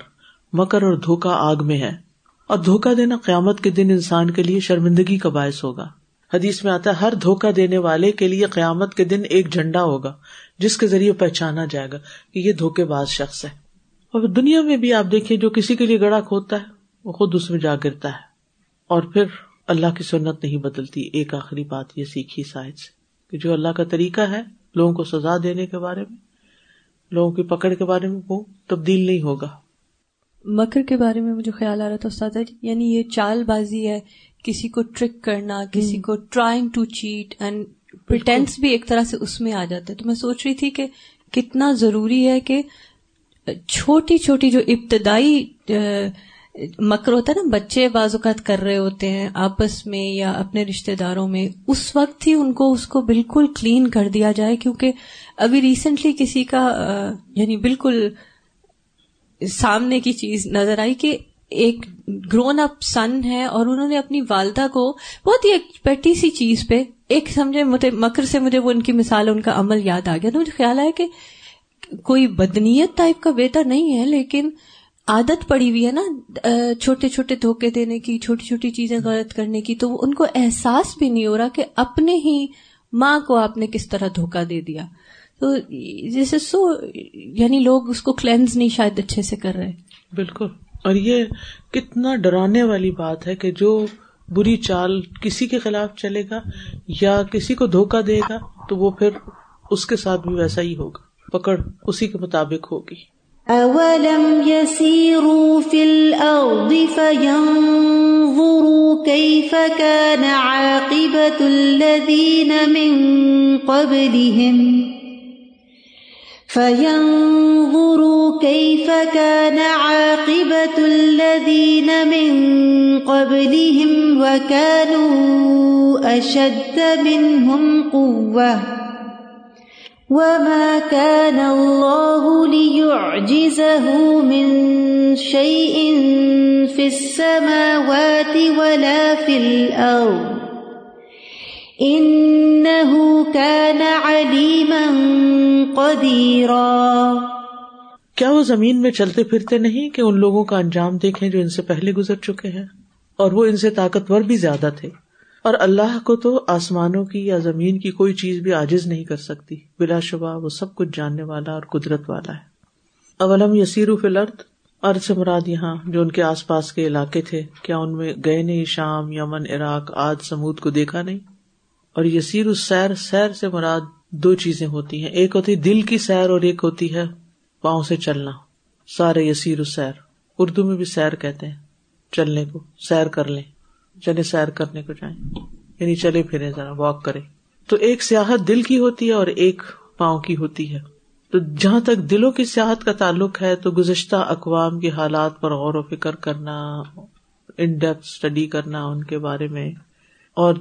مکر اور دھوکا آگ میں ہے۔ اور دھوکا دینا قیامت کے دن انسان کے لیے شرمندگی کا باعث ہوگا۔ حدیث میں آتا ہے، ہر دھوکا دینے والے کے لیے قیامت کے دن ایک جھنڈا ہوگا، جس کے ذریعے پہچانا جائے گا کہ یہ دھوکے باز شخص ہے۔ اور دنیا میں بھی آپ دیکھیے جو کسی کے لیے گڑا کھودتا ہے، وہ خود اس میں جا گرتا ہے۔ اور پھر اللہ کی سنت نہیں بدلتی، ایک آخری بات یہ سیکھی سائز سے کہ جو اللہ کا طریقہ ہے، لوگوں کو سزا دینے کے بارے میں، لوگوں کی پکڑ کے بارے میں وہ تبدیل نہیں ہوگا۔ مکر کے بارے میں مجھے خیال آ رہا تھا استاد یعنی یہ چال بازی ہے کسی کو ٹرک کرنا کسی کو trying to cheat and pretends بھی ایک طرح سے اس میں آ جاتا ہے۔ تو میں سوچ رہی تھی کہ کتنا ضروری ہے کہ چھوٹی چھوٹی جو ابتدائی مکر ہوتا ہے نا بچے بعض اوقات کر رہے ہوتے ہیں آپس میں یا اپنے رشتے داروں میں اس وقت ہی ان کو اس کو بالکل کلین کر دیا جائے کیونکہ ابھی ریسنٹلی کسی کا یعنی بالکل سامنے کی چیز نظر آئی کہ ایک گرون اپ سن ہے اور انہوں نے اپنی والدہ کو بہت ہی ایک پیٹی سی چیز پہ ایک سمجھے مکر سے مجھے وہ ان کی مثال ان کا عمل یاد آ گیا تو مجھے خیال آیا کہ کوئی بدنیت ٹائپ کا بیٹا نہیں ہے لیکن عادت پڑی ہوئی ہے نا چھوٹے چھوٹے دھوکے دینے کی، چھوٹی چھوٹی چیزیں غلط کرنے کی، تو ان کو احساس بھی نہیں ہو رہا کہ اپنے ہی ماں کو آپ نے کس طرح دھوکا دے دیا۔ تو جیسے سو یعنی لوگ اس کو کلینز نہیں شاید اچھے سے کر رہے بالکل۔ اور یہ کتنا ڈرانے والی بات ہے کہ جو بری چال کسی کے خلاف چلے گا یا کسی کو دھوکا دے گا تو وہ پھر اس کے ساتھ بھی ویسا ہی ہوگا۔ پکڑ اسی کے مطابق ہوگی۔ اولم يسيروا في الارض فينظروا كيف كان عاقبه الذين من قبلهم فينظروا كيف كان عاقبة الذين من قبلهم وكانوا أشد منهم قوة وما كان الله ليعجزه من شيء في السماوات ولا في الأرض إنه كان عليماً کیا وہ زمین میں چلتے پھرتے نہیں کہ ان لوگوں کا انجام دیکھیں جو ان سے پہلے گزر چکے ہیں؟ اور وہ ان سے طاقتور بھی زیادہ تھے۔ اور اللہ کو تو آسمانوں کی یا زمین کی کوئی چیز بھی عاجز نہیں کر سکتی۔ بلا شبہ وہ سب کچھ جاننے والا اور قدرت والا ہے۔ اولم یسیر فلرد ارد سے مراد یہاں جو ان کے آس پاس کے علاقے تھے۔ کیا ان میں گئے نہیں شام، یمن، عراق آج سمود کو دیکھا نہیں؟ اور یسیر اس سیر سیر سے مراد دو چیزیں ہوتی ہیں۔ ایک ہوتی دل کی سیر اور ایک ہوتی ہے پاؤں سے چلنا۔ سارے یسیر سیر اردو میں بھی سیر کہتے ہیں۔ چلنے کو، سیر کر لیں۔ چلے سیر کرنے کو جائیں۔ یعنی چلے پھرے ذرا واک کرے تو ایک سیاحت دل کی ہوتی ہے اور ایک پاؤں کی ہوتی ہے۔ تو جہاں تک دلوں کی سیاحت کا تعلق ہے، تو گزشتہ اقوام کے حالات پر غور و فکر کرنا ان ڈیپتھ اسٹڈی کرنا، ان کے بارے میں اور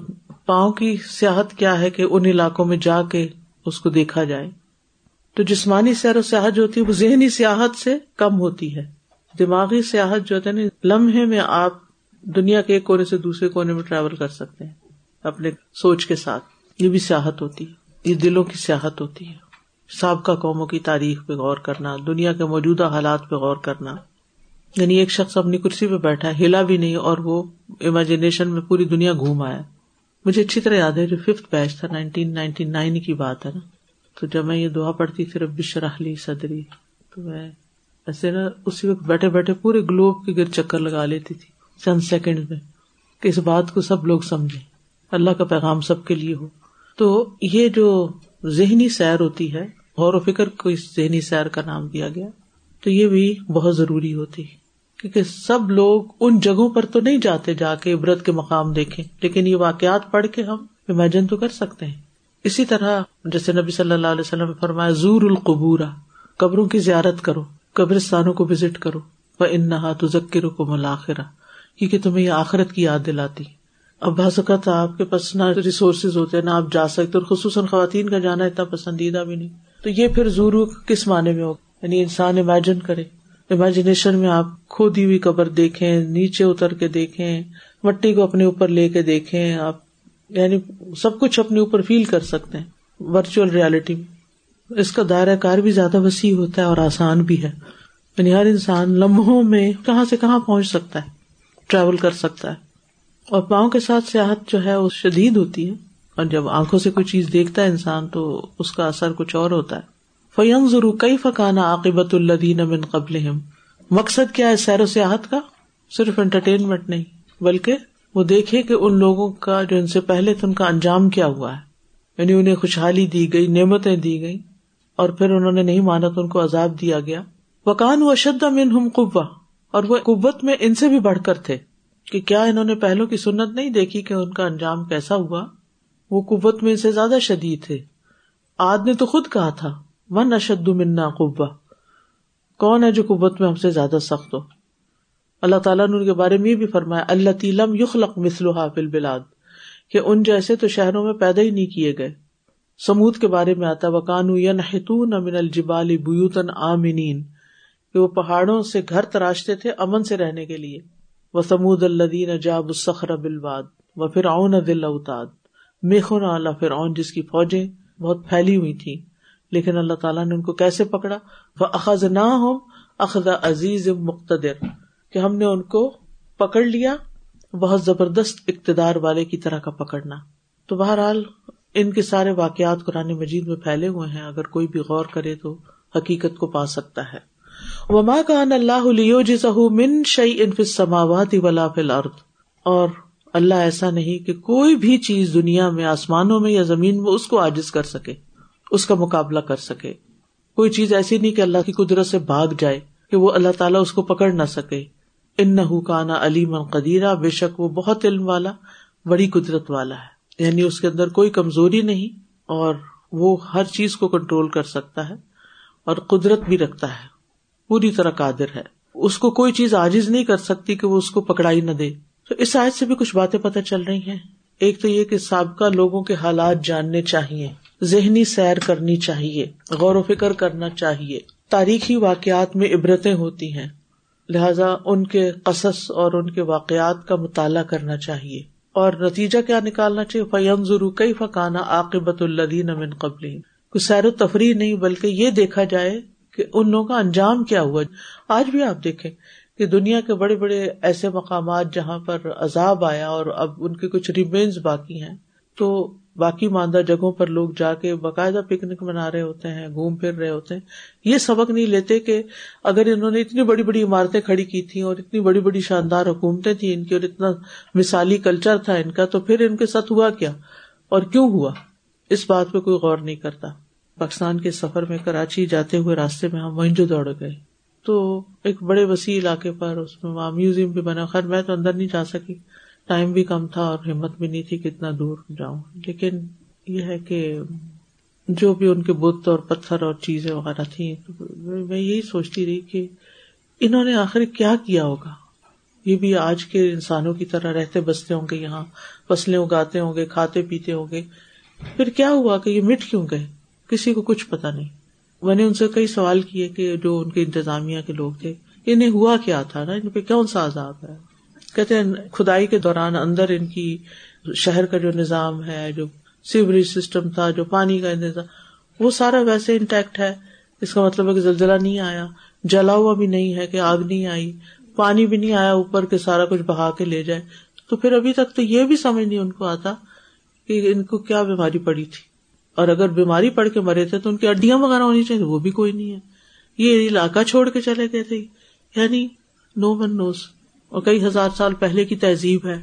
پاؤں کی سیاحت کیا ہے کہ ان علاقوں میں جا کے اس کو دیکھا جائے؟ تو جسمانی سیر و سیاحت جو ہوتی ہے، وہ ذہنی سیاحت سے کم ہوتی ہے۔ دماغی سیاحت جو ہوتا ہے نا لمحے میں آپ دنیا کے ایک کونے سے دوسرے کونے میں ٹریول کر سکتے ہیں، اپنے سوچ کے ساتھ۔ یہ بھی سیاحت ہوتی ہے۔ یہ دلوں کی سیاحت ہوتی ہے۔ سابقہ قوموں کی تاریخ پہ غور کرنا، دنیا کے موجودہ حالات پہ غور کرنا۔ یعنی ایک شخص اپنی کرسی پہ بیٹھا ہے، ہلا بھی نہیں اور وہ امیجنیشن میں پوری دنیا گھوم آیا۔ مجھے اچھی طرح یاد ہے، جو ففتھ بیچ تھا نائنٹین نائنٹی نائن کی بات ہے نا۔ تو جب میں یہ دعا پڑتی تھی، رب لی صدری، تو میں ایسے نا اسی وقت بیٹھے بیٹھے پورے گلوب کے گر چکر لگا لیتی تھی، چند سیکنڈ میں، کہ اس بات کو سب لوگ سمجھے اللہ کا پیغام سب کے لیے ہو۔ تو یہ جو ذہنی سیر ہوتی ہے، غور و فکر کو اس ذہنی سیر کا نام دیا گیا، تو یہ بھی بہت ضروری ہوتی کیونکہ سب لوگ ان جگہوں پر تو نہیں جاتے جا کے عبرت کے مقام دیکھیں، لیکن یہ واقعات پڑھ کے ہم امیجن تو کر سکتے ہیں۔ اسی طرح جیسے نبی صلی اللہ علیہ وسلم فرمایا، زور القبورا قبروں کی زیارت کرو، قبرستانوں کو وزٹ کرو وہ انہا تو ذکر کو ملاخرا کیونکہ تمہیں یہ آخرت کی یاد دلاتی۔ اب بعض اوقات آپ کے پاس نہ ریسورسز ہوتے ہیں نہ آپ جا سکتے، اور خصوصاً خواتین کا جانا اتنا پسندیدہ بھی نہیں۔ تو یہ پھر زورو کس معنی میں ہوگا؟ یعنی انسان امیجن کرے۔ امیجنیشن میں آپ کھودی ہوئی قبر دیکھیں، نیچے اتر کے دیکھیں، مٹی کو اپنے اوپر لے کے دیکھیں، آپ یعنی سب کچھ اپنے اوپر فیل کر سکتے ہیں ورچوئل ریالٹی میں۔ اس کا دائرہ کار بھی زیادہ وسیع ہوتا ہے اور آسان بھی ہے۔ یعنی ہر انسان لمحوں میں کہاں سے کہاں پہنچ سکتا ہے ٹریول کر سکتا ہے۔ اور پاؤں کے ساتھ سیاحت جو ہے وہ شدید ہوتی ہے۔ اور جب آنکھوں سے کوئی چیز دیکھتا ہے انسان تو اس کا اثر کچھ اور ہوتا ہے۔ فیم ضرور کئی فکانا عاقبت الدین بن قبل مقصد کیا ہے سیر و سیاحت کا؟ صرف انٹرٹینمنٹ نہیں، بلکہ وہ دیکھے کہ ان لوگوں کا جو ان سے پہلے تھے، ان کا انجام کیا ہوا ہے؟ یعنی انہیں خوشحالی دی گئی، نعمتیں دی گئی، اور پھر انہوں نے نہیں مانا تو ان کو عذاب دیا گیا۔ وکان و اشد من ہم قبا اور وہ قوت میں ان سے بھی بڑھ کر تھے۔ کہ کیا انہوں نے پہلو کی سنت نہیں دیکھی کہ ان کا انجام کیسا ہوا؟ وہ قوت میں ان سے زیادہ شدید تھے۔ آد نے تو خود کہا تھا من اشد منا قبا کون ہے جو قوت میں ہم سے زیادہ سخت ہو؟ اللہ تعالیٰ نے ان کے بارے میں بھی فرمایا اللہ تیلم یخلق مسلح فل بلاد کہ ان جیسے تو شہروں میں پیدا ہی نہیں کیے گئے۔ سمود کے بارے میں آتا وکانو یا نہ من الجبال بیوتن آمنین۔ کہ وہ پہاڑوں سے گھر تراشتے تھے امن سے رہنے کے لیے۔ وہ سمود الدین جاب الصخر بلواد و پھر اون دل اوتاد میخن اللہ پھر اون جس کی فوجیں بہت پھیلی ہوئی تھی لیکن اللہ تعالیٰ نے ان کو کیسے پکڑا؟ وہ اخذ نہ ہو اخذا عزیز مقتدر۔ کہ ہم نے ان کو پکڑ لیا، بہت زبردست اقتدار والے کی طرح کا پکڑنا۔ تو بہرحال ان کے سارے واقعات قرآن مجید میں پھیلے ہوئے ہیں، اگر کوئی بھی غور کرے تو حقیقت کو پا سکتا ہے۔ وما کا اللہ من شعی ان سماوات ولا فل ارد اور اللہ ایسا نہیں کہ کوئی بھی چیز دنیا میں، آسمانوں میں یا زمین میں اس کو عاجز کر سکے۔ اس کا مقابلہ کر سکے۔ کوئی چیز ایسی نہیں کہ اللہ کی قدرت سے بھاگ جائے کہ وہ اللہ تعالیٰ اس کو پکڑ نہ سکے۔ ان نہ کانا علیم قدیرہ بے شک وہ بہت علم والا، بڑی قدرت والا ہے۔ یعنی اس کے اندر کوئی کمزوری نہیں اور وہ ہر چیز کو کنٹرول کر سکتا ہے اور قدرت بھی رکھتا ہے۔ پوری طرح قادر ہے۔ اس کو کوئی چیز آجز نہیں کر سکتی کہ وہ اس کو پکڑائی نہ دے۔ تو اس آیت سے بھی کچھ باتیں پتہ چل رہی ہیں۔ ایک تو یہ کہ سابقہ لوگوں کے حالات جاننے چاہیے، ذہنی سیر کرنی چاہیے، غور و فکر کرنا چاہیے۔ تاریخی واقعات میں عبرتیں ہوتی ہیں، لہذا ان کے قصص اور ان کے واقعات کا مطالعہ کرنا چاہیے۔ اور نتیجہ کیا نکالنا چاہیے؟ فیم ضرور کئی فکانا عاقبت الدین امن قبل کچھ سیر و تفریح نہیں، بلکہ یہ دیکھا جائے کہ ان لوگوں کا انجام کیا ہوا۔ آج بھی آپ دیکھیں کہ دنیا کے بڑے بڑے ایسے مقامات جہاں پر عذاب آیا اور اب ان کے کچھ ریمینز باقی ہیں، تو باقی ماندہ جگہوں پر لوگ جا کے باقاعدہ پکنک منا رہے ہوتے ہیں، گھوم پھر رہے ہوتے ہیں۔ یہ سبق نہیں لیتے کہ اگر انہوں نے اتنی بڑی بڑی عمارتیں کھڑی کی تھی اور اتنی بڑی بڑی شاندار حکومتیں تھیں ان کی اور اتنا مثالی کلچر تھا ان کا، تو پھر ان کے ساتھ ہوا کیا؟ اور کیوں ہوا؟ اس بات پہ کوئی غور نہیں کرتا۔ پاکستان کے سفر میں کراچی جاتے ہوئے راستے میں ہم وہیں جو دوڑ گئے۔ تو ایک بڑے وسیع علاقے پر اس میں وہاں میوزیم بھی بنا۔ خیر، میں تو اندر نہیں جا سکی۔ ٹائم بھی کم تھا اور ہمت بھی نہیں تھی کتنا دور جاؤں۔ لیکن یہ ہے کہ جو بھی ان کے بت اور پتھر اور چیزیں وغیرہ تھیں میں یہی سوچتی رہی کہ انہوں نے آخر کیا کیا ہوگا؟ یہ بھی آج کے انسانوں کی طرح رہتے بستے ہوں گے، یہاں فصلیں اگاتے ہوں گے، کھاتے پیتے ہوں گے۔ پھر کیا ہوا کہ یہ مٹ کیوں گئے؟ کسی کو کچھ پتا نہیں۔ میں نے ان سے کئی سوال کیے کہ جو ان کے انتظامیہ کے لوگ تھے، انہیں ہوا کیا تھا نا؟ ان پہ کون سا عذاب ہے؟ کہتے ہیں کھدائی کے دوران اندر ان کی شہر کا جو نظام ہے، جو سیوریج سسٹم تھا، جو پانی کا انتظام، وہ سارا ویسے انٹیکٹ ہے۔ اس کا مطلب ہے کہ زلزلہ نہیں آیا۔ جلا ہوا بھی نہیں ہے کہ آگ نہیں آئی۔ پانی بھی نہیں آیا اوپر کے سارا کچھ بہا کے لے جائے۔ تو پھر ابھی تک تو یہ بھی سمجھ نہیں ان کو آتا کہ ان کو کیا بیماری پڑی تھی۔ اور اگر بیماری پڑ کے مرے تھے تو ان کی اڈیاں وغیرہ ہونی چاہیے، وہ بھی کوئی نہیں ہے۔ یہ علاقہ چھوڑ کے چلے گئے تھے۔ یعنی نو من نوز اور کئی ہزار سال پہلے کی تہذیب ہے۔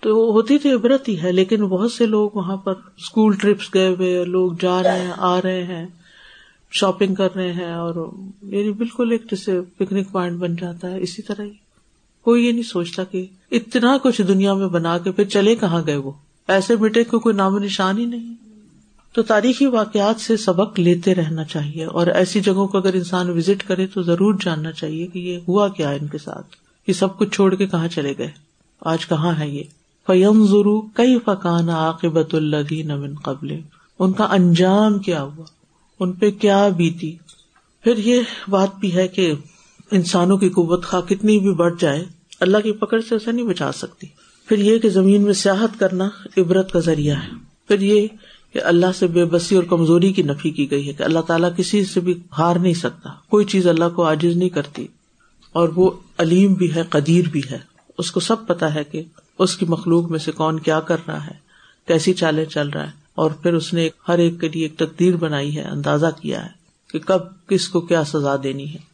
تو ہوتی تو عبرت ہی ہے، لیکن بہت سے لوگ وہاں پر اسکول ٹرپس گئے ہوئے لوگ جا رہے ہیں، آ رہے ہیں شاپنگ کر رہے ہیں اور یعنی بالکل ایک جیسے پکنک پوائنٹ بن جاتا ہے۔ اسی طرح ہی کوئی یہ نہیں سوچتا کہ اتنا کچھ دنیا میں بنا کے پھر چلے کہاں گئے وہ؟ ایسے بیٹے کو کوئی نام و نشان ہی نہیں۔ تو تاریخی واقعات سے سبق لیتے رہنا چاہیے اور ایسی جگہوں کو اگر انسان وزٹ کرے تو ضرور جاننا چاہیے کہ یہ ہوا کیا ان کے ساتھ، یہ سب کچھ چھوڑ کے کہاں چلے گئے؟ آج کہاں ہے یہ؟ فیم ضرو کئی فقان عاقبت اللہ نمن قبل ان کا انجام کیا ہوا؟ ان پہ کیا بیتی؟ پھر یہ بات بھی ہے کہ انسانوں کی قوت خواہ کتنی بھی بڑھ جائے، اللہ کی پکڑ سے اسے نہیں بچا سکتی۔ پھر یہ کہ زمین میں سیاحت کرنا عبرت کا ذریعہ ہے۔ پھر یہ کہ اللہ سے بے بسی اور کمزوری کی نفی کی گئی ہے کہ اللہ تعالیٰ کسی سے بھی ہار نہیں سکتا۔ کوئی چیز اللہ کو عاجز نہیں کرتی۔ اور وہ علیم بھی ہے، قدیر بھی ہے۔ اس کو سب پتا ہے کہ اس کی مخلوق میں سے کون کیا کر رہا ہے، کیسی چالیں چل رہا ہے۔ اور پھر اس نے ہر ایک کے لیے ایک تقدیر بنائی ہے، اندازہ کیا ہے کہ کب کس کو کیا سزا دینی ہے۔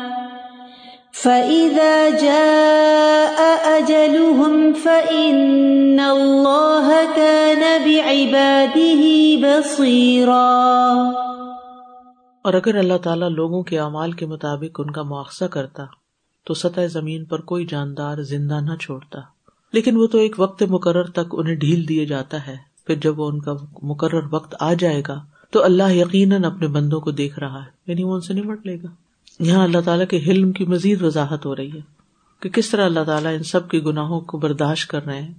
فَإِذَا جَاءَ أَجَلُهُمْ فَإِنَّ اللَّهَ كَانَ بِعِبَادِهِ بَصِيرًا۔ اور اگر اللہ تعالیٰ لوگوں کے اعمال کے مطابق ان کا مواخذہ کرتا، تو سطح زمین پر کوئی جاندار زندہ نہ چھوڑتا۔ لیکن وہ تو ایک وقت مقرر تک انہیں ڈھیل دیے جاتا ہے۔ پھر جب وہ ان کا مقرر وقت آ جائے گا، تو اللہ یقیناً اپنے بندوں کو دیکھ رہا ہے یعنی وہ ان سے نمٹ لے گا۔ یہاں اللہ تعالیٰ کے حلم کی مزید وضاحت ہو رہی ہے کہ کس طرح اللہ تعالیٰ ان سب کے گناہوں کو برداشت کر رہے ہیں۔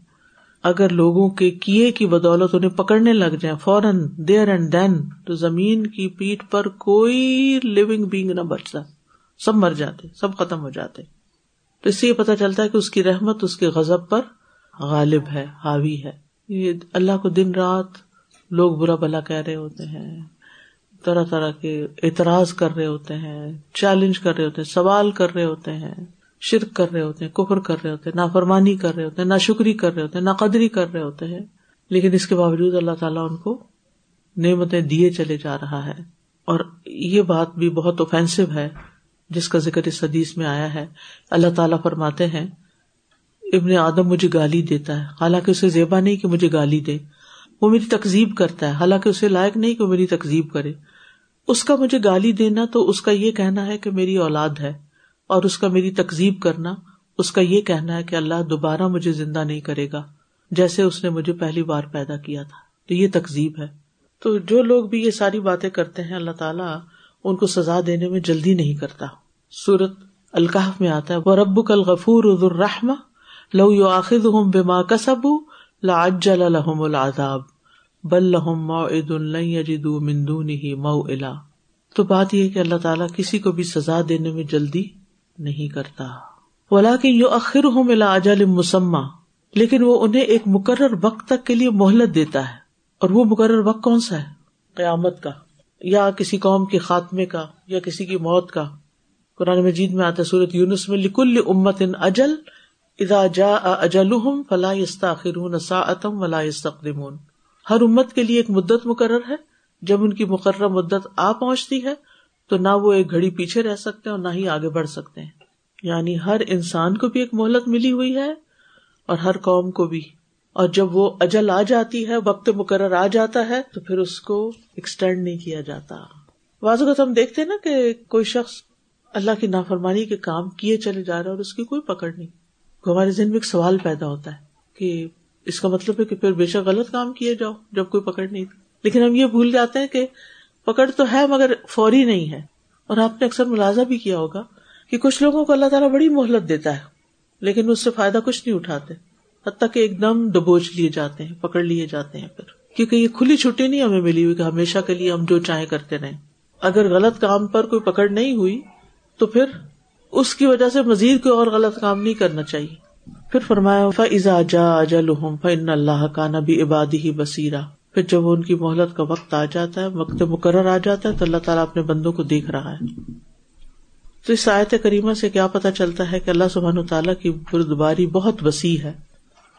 اگر لوگوں کے کیے کی بدولت انہیں پکڑنے لگ جائیں فوراً دیر اینڈ دین تو زمین کی پیٹ پر کوئی لونگ بینگ نہ بچتا سب مر جاتے، سب ختم ہو جاتے۔ تو اس سے یہ پتا چلتا ہے کہ اس کی رحمت، اس کے غزب پر غالب ہے، حاوی ہے۔ یہ اللہ کو دن رات لوگ برا بلا کہہ رہے ہوتے ہیں۔ طرح طرح کے اعتراض کر رہے ہوتے ہیں چیلنج کر رہے ہوتے ہیں، سوال کر رہے ہوتے ہیں، شرک کر رہے ہوتے ہیں، کفر کر رہے ہوتے ہیں، نافرمانی کر رہے ہوتے ہیں نہ شکری کر رہے ہوتے ہیں نہ قدری کر رہے ہوتے ہیں۔ لیکن اس کے باوجود اللہ تعالیٰ ان کو نعمتیں دیے چلے جا رہا ہے۔ اور یہ بات بھی بہت اوفینسو ہے، جس کا ذکر اس حدیث میں آیا ہے۔ اللہ تعالیٰ فرماتے ہیں، ابن آدم مجھے گالی دیتا ہے، حالانکہ اسے زیبا نہیں کہ مجھے گالی دے۔ وہ میری تقزیب کرتا ہے، حالانکہ اسے لائق نہیں کہ وہ میری تقزیب کرے۔ اس کا مجھے گالی دینا تو اس کا یہ کہنا ہے کہ میری اولاد ہے اور اس کا میری تکزیب کرنا، اس کا یہ کہنا ہے کہ اللہ دوبارہ مجھے زندہ نہیں کرے گا، جیسے اس نے مجھے پہلی بار پیدا کیا تھا۔ تو یہ تکزیب ہے۔ تو جو لوگ بھی یہ ساری باتیں کرتے ہیں، اللہ تعالیٰ ان کو سزا دینے میں جلدی نہیں کرتا۔ سورت الکحف میں آتا ہے وہ رب کل غفور الرحم لو یو آخر ہوں بے کسب لاجل العذاب۔ بل لہم مو عید الجد مندون ہی مئو الا تو بات یہ کہ اللہ تعالیٰ کسی کو بھی سزا دینے میں جلدی نہیں کرتا۔ ولا کہ یو اخر ہوں ملا اجل مسمہ۔ لیکن وہ انہیں ایک مقرر وقت تک کے لیے مہلت دیتا ہے۔ اور وہ مقرر وقت کون سا ہے؟ قیامت کا۔ یا کسی قوم کے خاتمے کا، یا کسی کی موت کا۔ قرآن مجید میں آتا سورت یونس میں، لکل امت ان اجل ادا جا اجل فلاح استاخر ولا استقدمون ہر امت کے لیے ایک مدت مقرر ہے۔ جب ان کی مقررہ مدت آ پہنچتی ہے، تو نہ وہ ایک گھڑی پیچھے رہ سکتے ہیں اور نہ ہی آگے بڑھ سکتے ہیں۔ یعنی ہر انسان کو بھی ایک مہلت ملی ہوئی ہے اور ہر قوم کو بھی۔ اور جب وہ اجل آ جاتی ہے، وقت مقرر آ جاتا ہے، تو پھر اس کو ایکسٹینڈ نہیں کیا جاتا۔ بعض اوقات ہم دیکھتے نا کہ کوئی شخص اللہ کی نافرمانی کے کام کیے چلے جا رہا ہے اور اس کی کوئی پکڑ نہیں۔ ہمارے ذہن میں ایک سوال پیدا ہوتا ہے کہ اس کا مطلب ہے کہ پھر بے شک غلط کام کیے جاؤ جب کوئی پکڑ نہیں تھی لیکن ہم یہ بھول جاتے ہیں کہ پکڑ تو ہے مگر فوری نہیں ہے۔ اور آپ نے اکثر ملازہ بھی کیا ہوگا کہ کچھ لوگوں کو اللہ تعالیٰ بڑی مہلت دیتا ہے، لیکن اس سے فائدہ کچھ نہیں اٹھاتے۔ حتیٰ کہ ایک دم دبوچ لیے جاتے ہیں، پکڑ لیے جاتے ہیں پھر۔ کیونکہ یہ کھلی چھٹی نہیں ہمیں ملی ہوئی کہ ہمیشہ کے لیے ہم جو چاہیں کرتے رہے اگر غلط کام پر کوئی پکڑ نہیں ہوئی تو پھر اس کی وجہ سے مزید کوئی اور غلط کام نہیں کرنا چاہیے۔ پھر فرمایا فضا جا اجل فن اللہ کا نبی عبادی ہی بصیرہ پھر جب ان کی مہلت کا وقت آ جاتا ہے، وقت مقرر آ جاتا ہے، تو اللہ تعالیٰ اپنے بندوں کو دیکھ رہا ہے۔ تو اس آیت کریمہ سے کیا پتا چلتا ہے کہ اللہ سبحان تعالیٰ کی بردباری بہت وسیع ہے۔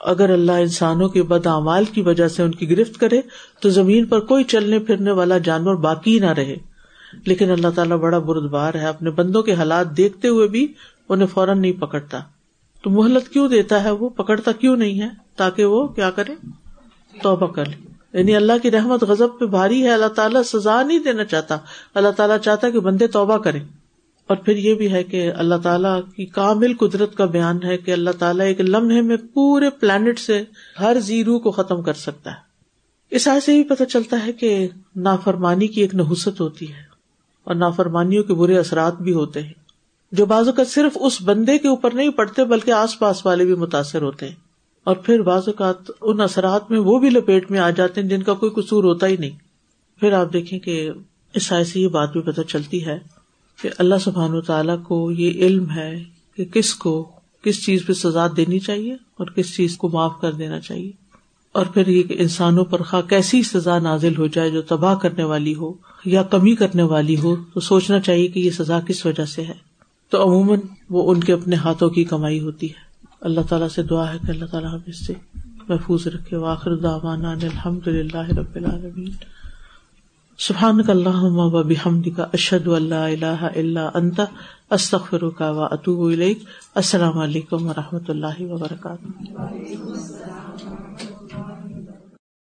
اگر اللہ انسانوں کے بد اعمال کی وجہ سے ان کی گرفت کرے، تو زمین پر کوئی چلنے پھرنے والا جانور باقی نہ رہے۔ لیکن اللہ تعالیٰ بڑا بردبار ہے، اپنے بندوں کے حالات دیکھتے ہوئے بھی انہیں فوراً نہیں پکڑتا۔ تو مہلت کیوں دیتا ہے وہ؟ پکڑتا کیوں نہیں ہے؟ تاکہ وہ کیا کرے؟ توبہ کر لے۔ یعنی اللہ کی رحمت غزب پہ بھاری ہے، اللہ تعالیٰ سزا نہیں دینا چاہتا۔ اللہ تعالیٰ چاہتا کہ بندے توبہ کرے۔ اور پھر یہ بھی ہے کہ اللہ تعالیٰ کی کامل قدرت کا بیان ہے کہ اللہ تعالیٰ ایک لمحے میں پورے پلانٹ سے ہر زیرو کو ختم کر سکتا ہے۔ اس آئے سے بھی پتہ چلتا ہے کہ نافرمانی کی ایک نحوست ہوتی ہے۔ اور نافرمانیوں کے برے اثرات بھی ہوتے ہیں۔ جو بازو کا صرف اس بندے کے اوپر نہیں پڑتے بلکہ آس پاس والے بھی متاثر ہوتے ہیں۔ اور پھر بعض اوقات ان اثرات میں وہ بھی لپیٹ میں آ جاتے ہیں جن کا کوئی قصور ہوتا ہی نہیں۔ پھر آپ دیکھیں کہ اس سائے سے یہ بات بھی پتہ چلتی ہے کہ اللہ سبحان و تعالیٰ کو یہ علم ہے کہ کس کو کس چیز پہ سزا دینی چاہیے اور کس چیز کو معاف کر دینا چاہیے۔ اور پھر یہ کہ انسانوں پر خواہ کیسی سزا نازل ہو جائے، جو تباہ کرنے والی ہو یا کمی کرنے والی ہو، تو سوچنا چاہیے کہ یہ سزا کس وجہ سے ہے۔ تو عموماً وہ ان کے اپنے ہاتھوں کی کمائی ہوتی ہے۔ اللہ تعالیٰ سے دعا ہے کہ اللہ تعالیٰ ہم اس سے محفوظ رکھے۔ واخر داوانا الحمد للہ رب العالمین۔ سبحان کا اللہ و بحمد کا اشد اللہ اللہ اللہ انت استخر کا و اطوب السلام علیکم و رحمۃ اللہ وبرکاتہ۔